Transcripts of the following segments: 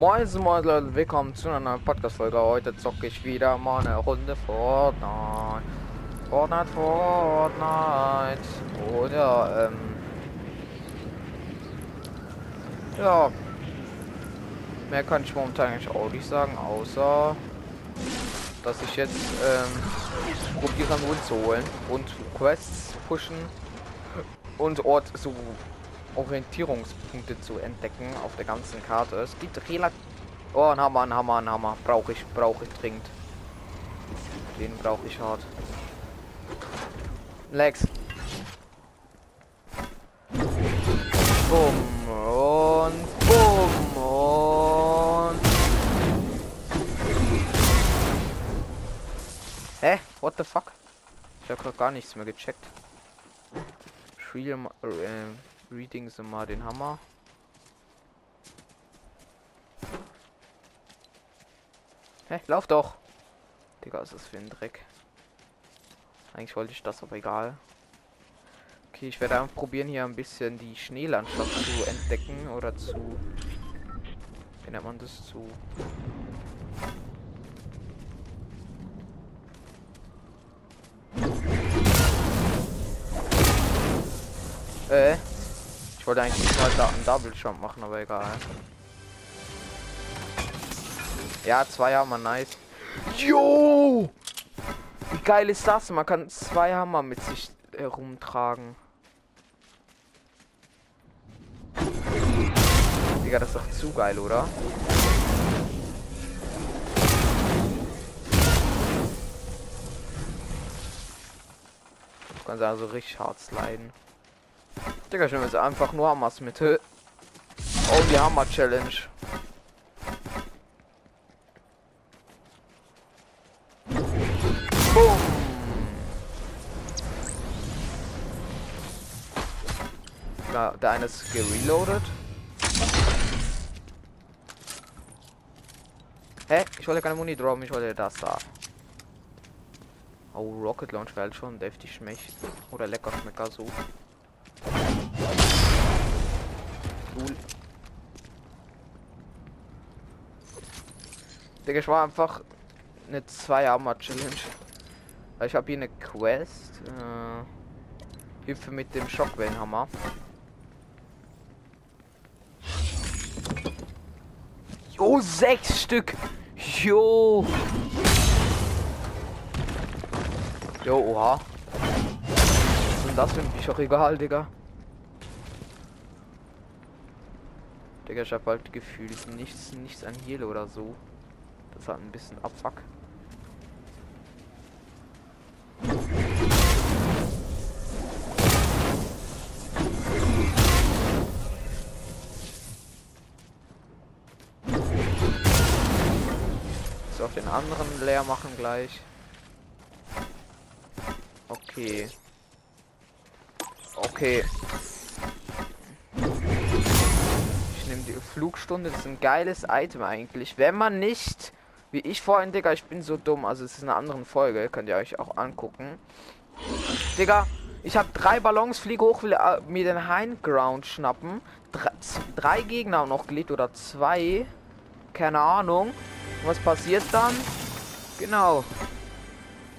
Moin Moin Leute, willkommen zu einer neuen Podcast-Folge. Heute zocke ich wieder mal eine Runde Fortnite. Fortnite, Fortnite. Oder, ähm... Ja. Mehr kann ich momentan eigentlich auch nicht sagen, außer... Dass ich jetzt, ähm... Probiere Mund zu holen und Quests pushen und Ort so Orientierungspunkte zu entdecken auf der ganzen Karte. Es gibt relativ... Oh, ein Hammer, ein Hammer, ein Hammer. Brauche ich, brauche ich dringend. Den brauche ich hart. Lex. Bumm und bumm und... Hä? What the fuck? Ich habe gar nichts mehr gecheckt. Spiel äh, Reading sie mal den Hammer. Hä, lauf doch. Digga, ist das für ein Dreck. Eigentlich wollte ich das, aber egal. Okay, ich werde einfach probieren, hier ein bisschen die Schneelandschaft zu entdecken oder zu... Wie nennt man das? Zu... Äh, wollte eigentlich da einen Double Jump machen, aber egal. Ja, zwei Hammer, nice. Jo! Wie geil ist das? Man kann zwei Hammer mit sich herumtragen. Digga, das ist doch zu geil, oder? Du kannst also richtig hart sliden. Digga, ich nehme jetzt einfach nur Hammers mit. Oh, die Hammer Challenge. Boom. Na, der eine ist gereloadet. Hä? Ich wollte keine Muni droppen, ich wollte das da. Oh, Rocket Launch wäre halt schon deftig schmeckt. Oder lecker schmecker so. Cool. Digga, ich war einfach eine zwei Armor Challenge. Ich habe hier eine Quest. Äh, Hilfe mit dem Schockwellenhammer. Jo, sechs Stück. Jo. Jo, oha. Das für ein Bücherregal, Digga? Digga, ich hab halt gefühlt nichts, nichts an Heal oder so. Das hat ein bisschen Abfuck. So auf den anderen leer machen gleich. Okay. Okay. Flugstunde. Das ist ein geiles Item eigentlich. Wenn man nicht, wie ich vorhin, Digga, ich bin so dumm. Also es ist eine andere Folge, könnt ihr euch auch angucken. Digga, ich habe drei Ballons, fliege hoch, will äh, mir den High schnappen. Drei, drei Gegner noch gelegt oder zwei. Keine Ahnung. Was passiert dann? Genau.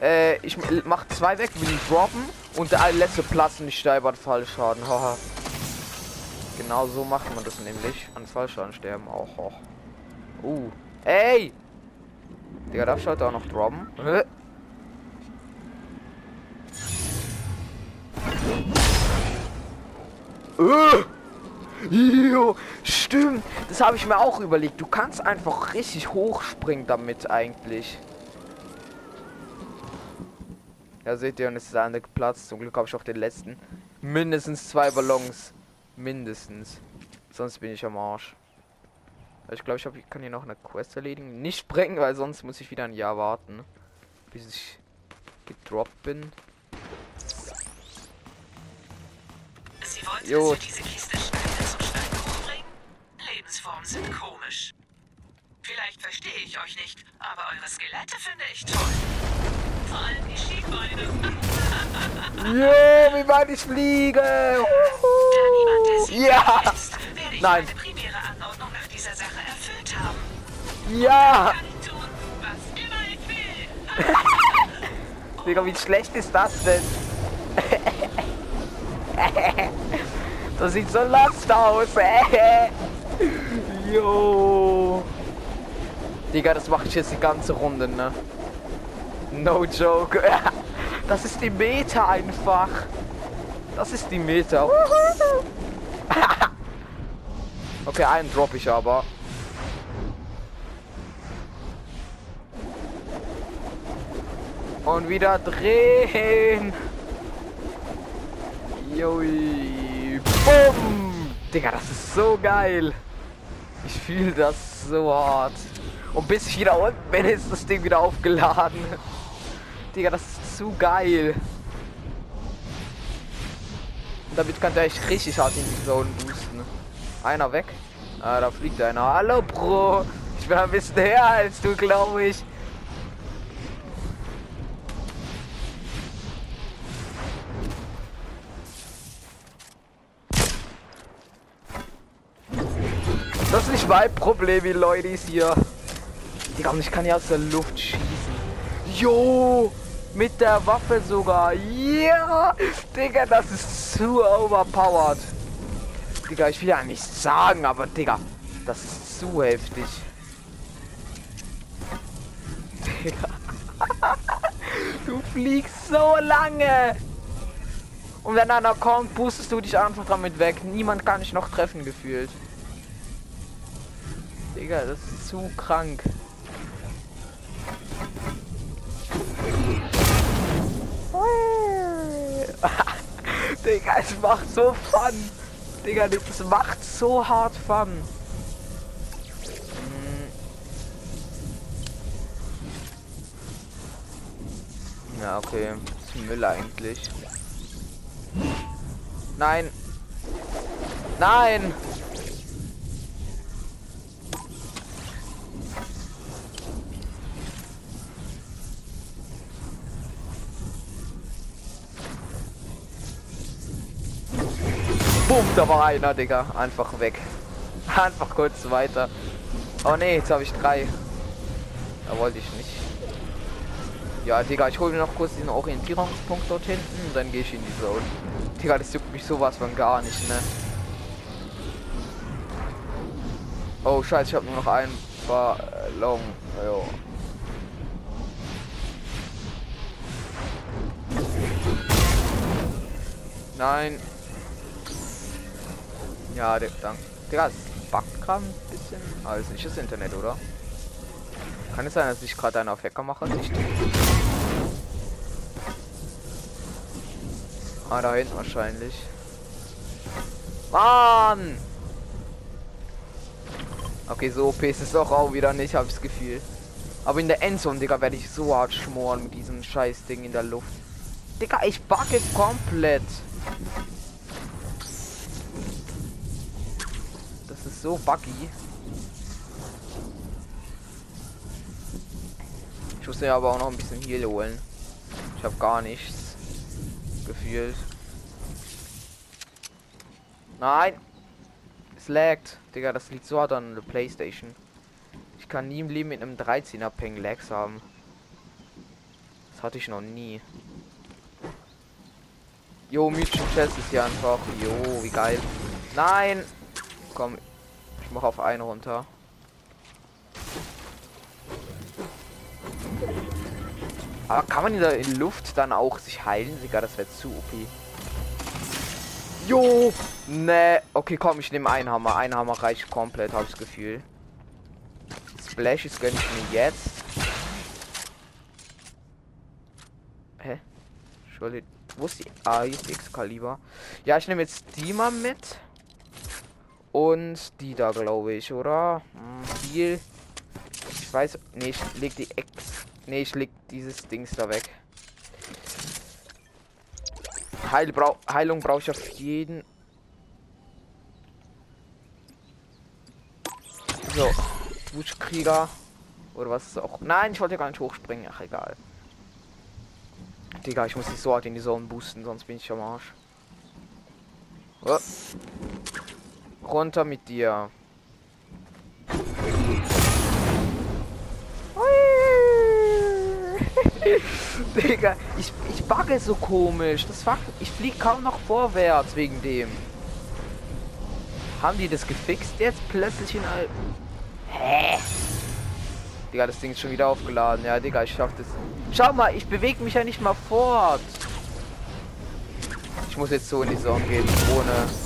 Äh, ich mach zwei weg, will ich droppen. Und der letzte Platz sterbe an Fallschaden. Haha. Genau so macht man das nämlich. An Fallschaden sterben auch. auch. Uh. Ey! Digga, darf ich heute auch noch droppen? Äh. Jo, stimmt. Das habe ich mir auch überlegt. Du kannst einfach richtig hochspringen damit eigentlich. Ja, seht ihr, und es ist eine Platz. Zum Glück habe ich auch den letzten. Mindestens zwei Ballons. Mindestens. Sonst bin ich am Arsch. Ich glaube, ich, hab, ich kann hier noch eine Quest erledigen. Nicht sprengen, weil sonst muss ich wieder ein Jahr warten. Bis ich gedroppt bin. Sie wollten jo. diese Kiste zum? Lebensformen sind komisch. Vielleicht verstehe ich euch nicht, aber eure Skelette finde ich toll. Jo, wie weit ich fliege. Ja. Nein. Ja! Digga, wie schlecht ist das denn? Das sieht so lost aus. Jo. Digga, das mache ich jetzt die ganze Runde, ne? No joke. Das ist die Meta einfach. Das ist die Meta. okay, einen drop ich aber. Und wieder drehen. Joi. Bumm. Digga, das ist so geil. Ich fühle das so hart. Und bis ich wieder unten bin, ist das Ding wieder aufgeladen. Digga, das ist zu geil. Und damit kann der echt richtig hart in die Zone boosten. Einer weg. Ah, da fliegt einer. Hallo, Bro. Ich bin ein bisschen her als du, glaube ich. Das ist nicht mein Problem, wie Leute hier. Digga, ich kann ja aus der Luft schießen. Jo! Mit der Waffe sogar. Ja! Digga, das ist zu overpowered. Digga, ich will ja nicht sagen, aber Digga, das ist zu heftig. Digga. Du fliegst so lange. Und wenn einer kommt, boostest du dich einfach damit weg. Niemand kann dich noch treffen gefühlt. Digga, das ist zu krank. Digga, es macht so Fun. Digga, das macht so hart Fun. Hm. Ja, okay. Müll eigentlich. Nein. Nein! Da war einer, Digga. Einfach weg. Einfach kurz weiter. Oh ne, jetzt habe ich drei. Da wollte ich nicht. Ja, Digga, ich hole noch kurz diesen Orientierungspunkt dort hinten dann gehe ich in die Zone. Digga, das juckt mich sowas von gar nicht, ne? Oh, scheiße, ich habe nur noch einen Ballon. Jo. Nein. Ja, der, danke. Digga, es buggt gerade ein bisschen. Ah, ist nicht das Internet, oder? Kann es sein, dass ich gerade einen auf Hacker mache? Ah, da hinten wahrscheinlich. Mann! Okay, so OP ist es doch auch wieder nicht, ich das Gefühl. Aber in der Endzone, Digga, werde ich so hart schmoren mit diesem scheiß Ding in der Luft. Digga, ich backe komplett. So buggy. Ich muss mir aber auch noch ein bisschen Heal holen. Ich habe gar nichts gefühlt. Nein! Es laggt. Digga, das liegt so hart an der Playstation. Ich kann nie im Leben mit einem 13er Peng Lags haben. Das hatte ich noch nie. Jo, mythische Chest ist hier einfach. Jo, wie geil. Nein! Komm, ich mache auf einen runter. Aber kann man in der Luft dann auch sich heilen? Digga, das wäre zu OP. Jo! Ne, okay, komm, ich nehme einen Hammer. Ein Hammer reicht komplett, habe ich das Gefühl. Splashes gönne ich mir jetzt. Hä? Schuldig. Wo ist die? Ah, hier ist Excalibur. Ja, ich nehme jetzt die mal mit. Und die da, glaube ich, oder? Hm, viel. Ich weiß. Nee, ich leg die Ex. Nee, ich leg dieses Dings da weg. Heil brau Heilung brauche ich auf jeden. So, Wutschkrieger. Oder was ist auch. Nein, ich wollte gar nicht hochspringen. Ach, egal. Digga, ich muss die hart in die Zone boosten, sonst bin ich am Arsch. Oh. Runter mit dir. Digga, ich, ich bagge so komisch. Das fuck, ich fliege kaum noch vorwärts wegen dem. Haben die das gefixt jetzt plötzlich in Al Hä? Digga, das Ding ist schon wieder aufgeladen. Ja, Digga, ich schaff das. Schau mal, ich bewege mich ja nicht mal fort. Ich muss jetzt so in die Sonne gehen, ohne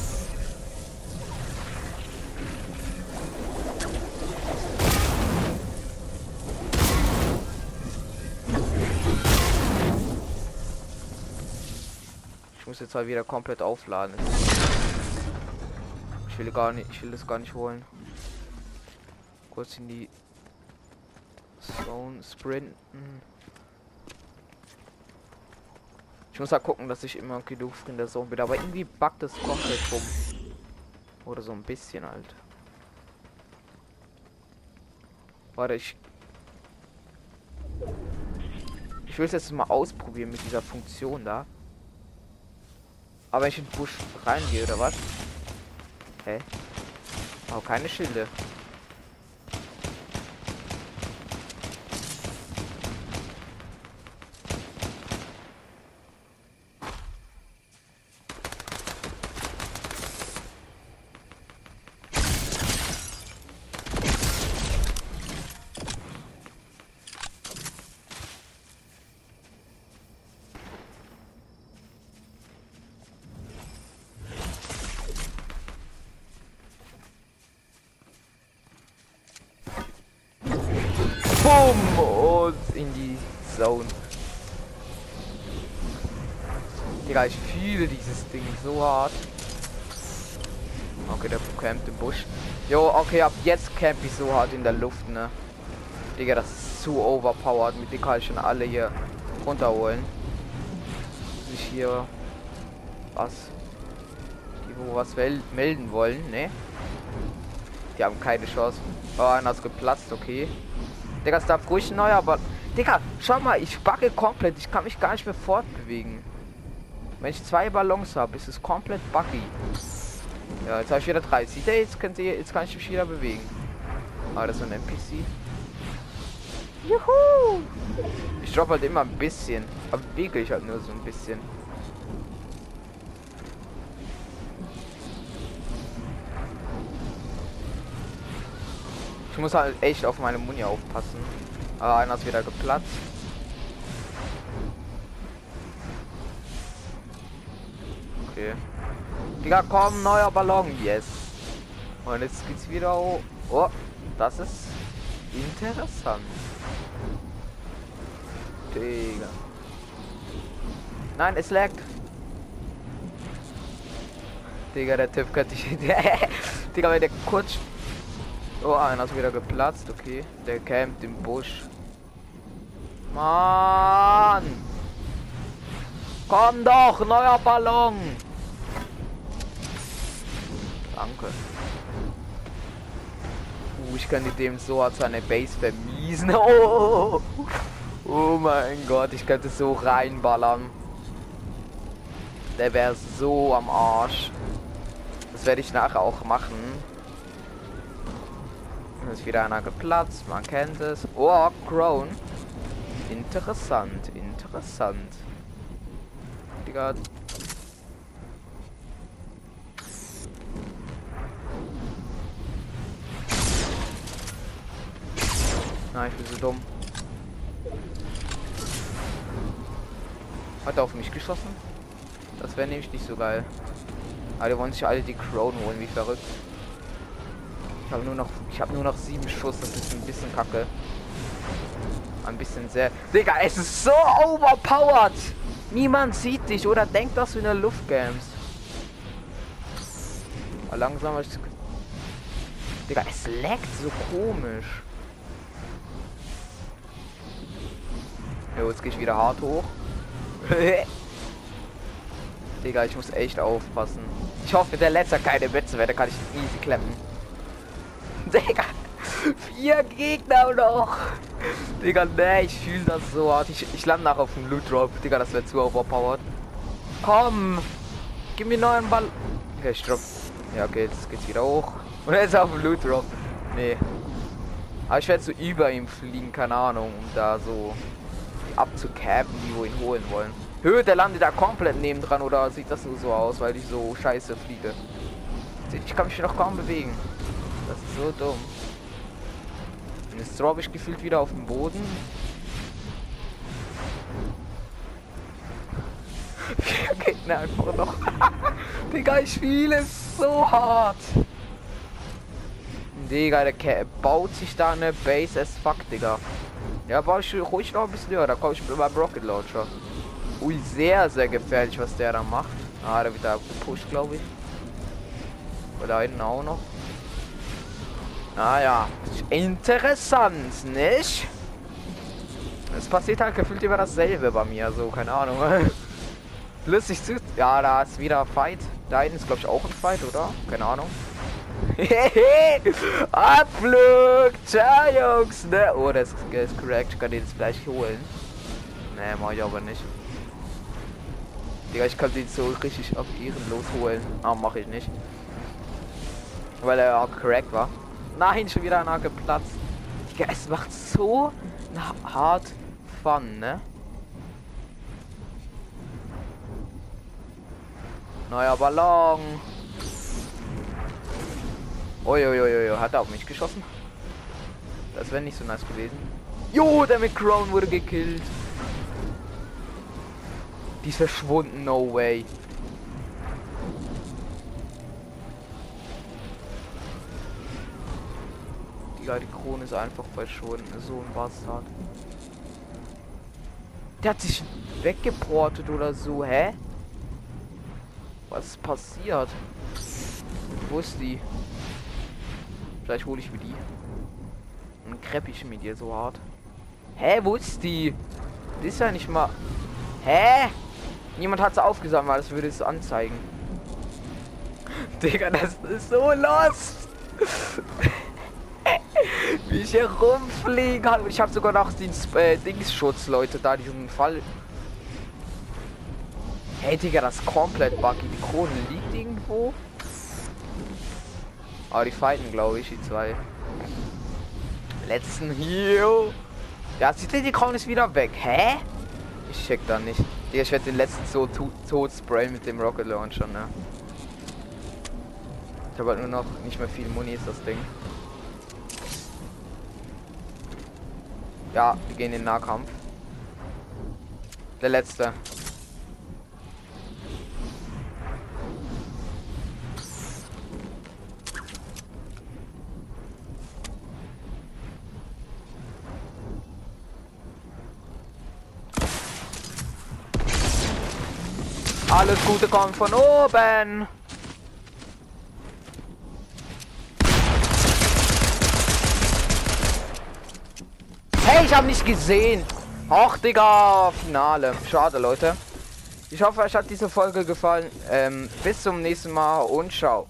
muss jetzt halt wieder komplett aufladen. Ich will gar nicht, ich will das gar nicht holen. Kurz in die Zone sprinten. Ich muss halt gucken, dass ich immer genug in der Zone bin. Aber irgendwie backt es komplett rum. Oder so ein bisschen halt. Warte, ich... Ich will es jetzt mal ausprobieren mit dieser Funktion da. Aber wenn ich in den Busch reingehe, oder was? Hä? Oh, keine Schilde. Bumm! Und in die Zone. Digga, ich fühle dieses Ding so hart. Okay, der campt im Busch. Jo, okay, ab jetzt camp ich so hart in der Luft, ne? Digga, das ist zu overpowered. Mit dem kann ich schon alle hier runterholen. Sich hier was die wo was melden wollen, ne? Die haben keine Chance. Oh, einer ist geplatzt, okay. Digga, es darf ruhig neu, aber. Digga, schau mal, ich backe komplett. Ich kann mich gar nicht mehr fortbewegen. Wenn ich zwei Ballons habe, ist es komplett buggy. Ja, jetzt habe ich wieder drei. Sieht ihr, jetzt könnt ihr, jetzt kann ich mich wieder bewegen. Ah, das ist ein NPC. Juhu! Ich droppe halt immer ein bisschen. Aber bewege ich halt nur so ein bisschen. Ich muss halt echt auf meine Muni aufpassen. Aber einer ist wieder geplatzt. Okay. Digga, komm, neuer Ballon. Yes. Und jetzt geht's wieder hoch. Oh, das ist interessant. Digga. Nein, es laggt. Digga, der Typ könnte ich... Digga, wenn der kurz Oh, einer ist wieder geplatzt, okay. Der campt im Busch. Mann! Komm doch, neuer Ballon! Danke. Uh, ich könnte dem so als seine Base vermiesen. Oh, oh mein Gott, ich könnte so reinballern. Der wäre so am Arsch. Das werde ich nachher auch machen. Ist wieder einer geplatzt, man kennt es. Oh, Crown. Interessant, interessant. Digga. Na, ich bin so dumm. Hat er auf mich geschossen? Das wäre nämlich nicht so geil. Die wollen sich alle die Crown holen, wie verrückt. Ich habe nur noch, ich habe nur noch sieben Schuss. Das ist ein bisschen kacke. Ein bisschen sehr. Digga, es ist so overpowered. Niemand sieht dich oder denkt, dass du in der Luft games. Langsam. Ich... Digga, es leckt so komisch. Jo, jetzt gehe ich wieder hart hoch. Digga, ich muss echt aufpassen. Ich hoffe, der letzte keine Witze, weil da kann ich easy klemmen. Digga. Vier Gegner noch. Digga, ne, ich fühle das so hart. Ich, ich lande nachher auf dem Loot Drop. Digga, das wird zu overpowered. Komm. Gib mir neuen Ball. Okay, ich drop. Ja, okay, jetzt geht's wieder hoch. Und jetzt auf dem Loot Drop. Nee. Aber ich werde so über ihm fliegen, keine Ahnung, um da so abzucappen, die wo ihn holen wollen. Höhe, der landet da komplett nebendran oder sieht das nur so aus, weil ich so scheiße fliege. Ich kann mich noch kaum bewegen. Das ist so dumm. Und jetzt droppe ich gefühlt wieder auf dem Boden. Wir Gegner einfach noch. Digga, ich spiele so hart. Digga, der Ke baut sich da eine Base as fuck, Digga. Ja, baue ich ruhig noch ein bisschen höher. Da komme ich mit meinem Rocket Launcher. Ui, sehr, sehr gefährlich, was der da macht. Ah, der wird da gepusht, glaube ich. Oder einen auch noch. Naja, interessant, nicht? Es passiert halt gefühlt immer dasselbe bei mir, so, keine Ahnung. Lustig zu. Ja, da ist wieder Fight. Da hinten ist, glaube ich, auch ein Fight, oder? Keine Ahnung. Abflug! Ciao, Jungs! Ne? Oh, das ist korrekt. Ich kann den jetzt gleich holen. Ne, mach ich aber nicht. Digga, ich kann den so richtig auf ihren losholen. Ah, mache ich nicht. Weil er auch korrekt war. Nein, schon wieder einer geplatzt. Digga, es macht so hart Fun, ne? Neuer Ballon. Uiuiui, hat er auf mich geschossen? Das wäre nicht so nice gewesen. Jo, der McCrone wurde gekillt. Die ist verschwunden, no way. Digga, die Krone ist einfach verschwunden. So ein Bastard. Der hat sich weggeportet oder so, hä? Was ist passiert? Wo ist die? Vielleicht hole ich mir die. Und krepp ich mir die so hart. Hä, wo ist die? Die ist ja nicht mal... Hä? Niemand hat sie aufgesammelt, das würde es anzeigen. Digga, das ist so lost. Wie ich hier rumfliegen kann. Ich habe sogar noch den äh, Dingsschutz, Leute, da diesen Fall. Hey, Digga, das ist komplett buggy. Die Krone liegt irgendwo. Aber die fighten, glaube ich, die zwei. Letzten hier. Ja, sieht die Krone ist wieder weg. Hä? Ich check da nicht. Digga, ich werde den letzten so tot sprayen mit dem Rocket Launcher, ne? Ich habe halt nur noch nicht mehr viel Muni ist das Ding. Ja, wir gehen in den Nahkampf. Der letzte. Alles Gute kommt von oben. Hey, ich habe nicht gesehen. Ach, Digga, Finale. Schade, Leute. Ich hoffe, euch hat diese Folge gefallen. Ähm, bis zum nächsten Mal und ciao.